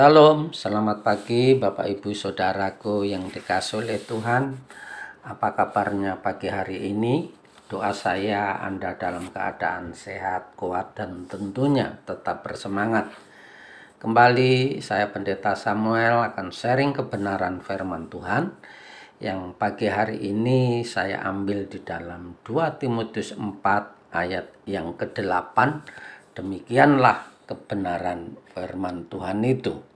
Salam, selamat pagi Bapak Ibu Saudaraku yang dikasih oleh Tuhan. Apa kabarnya pagi hari ini? Doa saya Anda dalam keadaan sehat, kuat, dan tentunya tetap bersemangat. Kembali saya Pendeta Samuel akan sharing kebenaran firman Tuhan yang pagi hari ini saya ambil di dalam 2 Timotius 4 ayat yang ke-8. Demikianlah kebenaran firman Tuhan itu.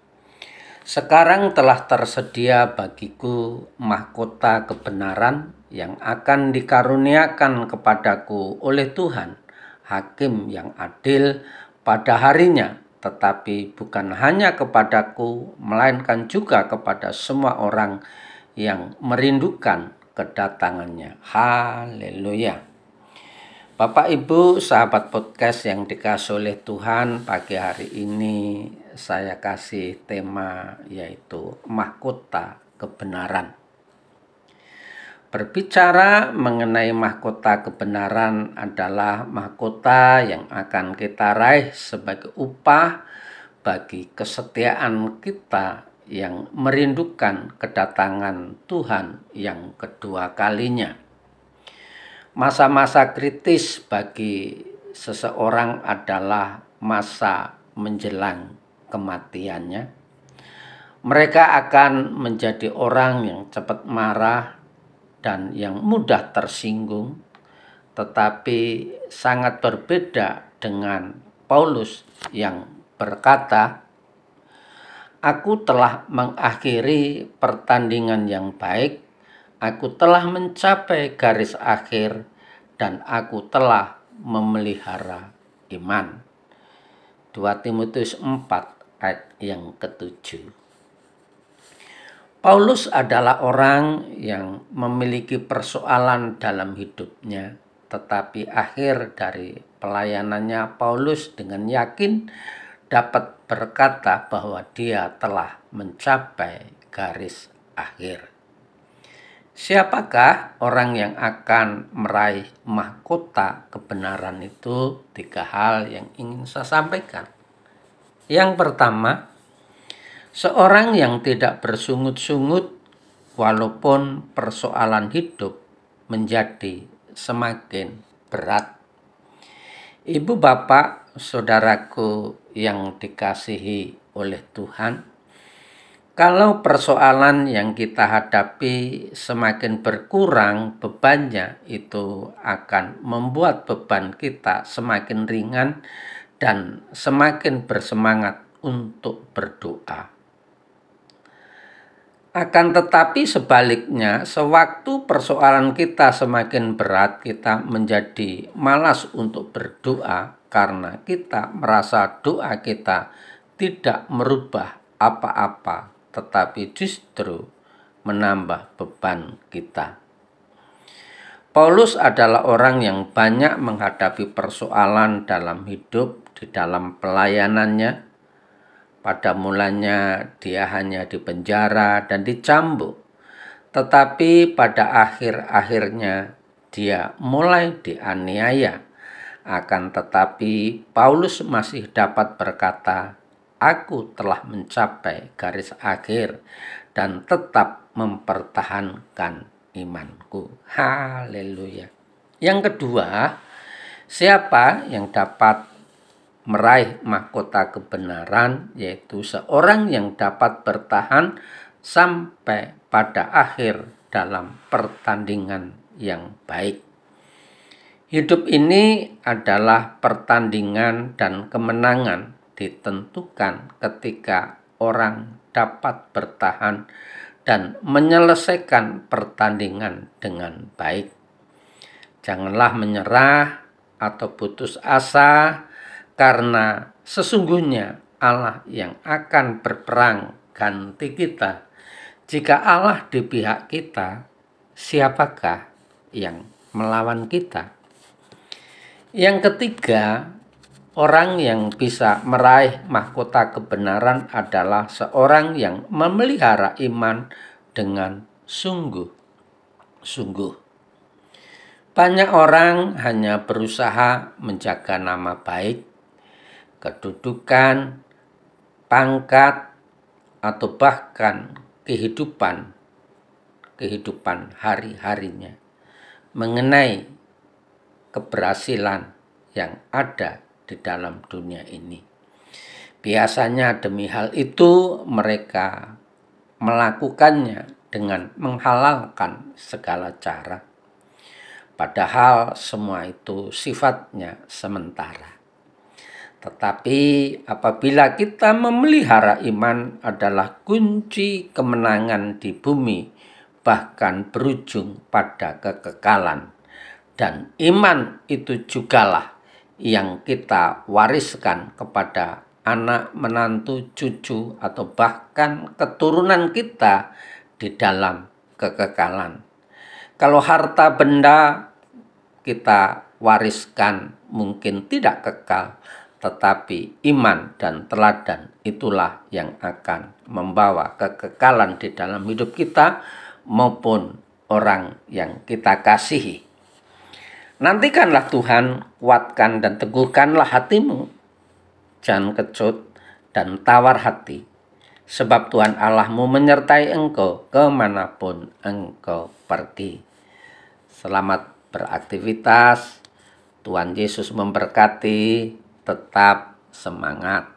Sekarang telah tersedia bagiku mahkota kebenaran yang akan dikaruniakan kepadaku oleh Tuhan, hakim yang adil pada harinya, tetapi bukan hanya kepadaku, melainkan juga kepada semua orang yang merindukan kedatangannya. Haleluya. Bapak Ibu, sahabat podcast yang dikasih oleh Tuhan, pagi hari ini saya kasih tema yaitu mahkota kebenaran. Berbicara mengenai mahkota kebenaran adalah mahkota yang akan kita raih sebagai upah bagi kesetiaan kita yang merindukan kedatangan Tuhan yang kedua kalinya. Masa-masa kritis bagi seseorang adalah masa menjelang kematiannya. Mereka akan menjadi orang yang cepat marah dan yang mudah tersinggung, tetapi sangat berbeda dengan Paulus yang berkata, Aku telah mengakhiri pertandingan yang baik, aku telah mencapai garis akhir, dan aku telah memelihara iman. 2 Timotius 4 ayat yang ketujuh. Paulus adalah orang yang memiliki persoalan dalam hidupnya, tetapi akhir dari pelayanannya Paulus dengan yakin dapat berkata bahwa dia telah mencapai garis akhir. Siapakah orang yang akan meraih mahkota kebenaran itu? Tiga hal yang ingin saya sampaikan. Yang pertama, seorang yang tidak bersungut-sungut walaupun persoalan hidup menjadi semakin berat. Ibu bapak, saudaraku yang dikasihi oleh Tuhan, kalau persoalan yang kita hadapi semakin berkurang bebannya, itu akan membuat beban kita semakin ringan dan semakin bersemangat untuk berdoa. Akan tetapi sebaliknya, sewaktu persoalan kita semakin berat, kita menjadi malas untuk berdoa karena kita merasa doa kita tidak merubah apa-apa, tetapi justru menambah beban kita. Paulus adalah orang yang banyak menghadapi persoalan dalam hidup, di dalam pelayanannya. Pada mulanya dia hanya dipenjara dan dicambuk, tetapi pada akhir-akhirnya dia mulai dianiaya akan tetapi Paulus masih dapat berkata, "Aku telah mencapai garis akhir dan tetap mempertahankan imanku." Haleluya. Yang kedua, siapa yang dapat meraih mahkota kebenaran, yaitu seorang yang dapat bertahan sampai pada akhir dalam pertandingan yang baik. Hidup ini adalah pertandingan dan kemenangan ditentukan ketika orang dapat bertahan dan menyelesaikan pertandingan dengan baik. Janganlah menyerah atau putus asa karena sesungguhnya Allah yang akan berperang ganti kita. Jika Allah di pihak kita, siapakah yang melawan kita? Yang ketiga, orang yang bisa meraih mahkota kebenaran adalah seorang yang memelihara iman dengan sungguh-sungguh. Banyak orang hanya berusaha menjaga nama baik, kedudukan, pangkat, atau bahkan kehidupan kehidupan hari-harinya mengenai keberhasilan yang ada di dalam dunia ini. Biasanya demi hal itu mereka melakukannya dengan menghalalkan segala cara. Padahal semua itu sifatnya sementara. Tetapi apabila kita memelihara iman adalah kunci kemenangan di bumi, bahkan berujung pada kekekalan dan iman itu jugalah yang kita wariskan kepada anak, menantu, cucu, atau bahkan keturunan kita di dalam kekekalan. Kalau harta benda kita wariskan mungkin tidak kekal, tetapi iman dan teladan itulah yang akan membawa kekekalan di dalam hidup kita maupun orang yang kita kasihi. Nantikanlah Tuhan, kuatkan dan teguhkanlah hatimu. Jangan kecut dan tawar hati, sebab Tuhan Allahmu menyertai engkau ke mana pun engkau pergi. Selamat beraktivitas, Tuhan Yesus memberkati, tetap semangat.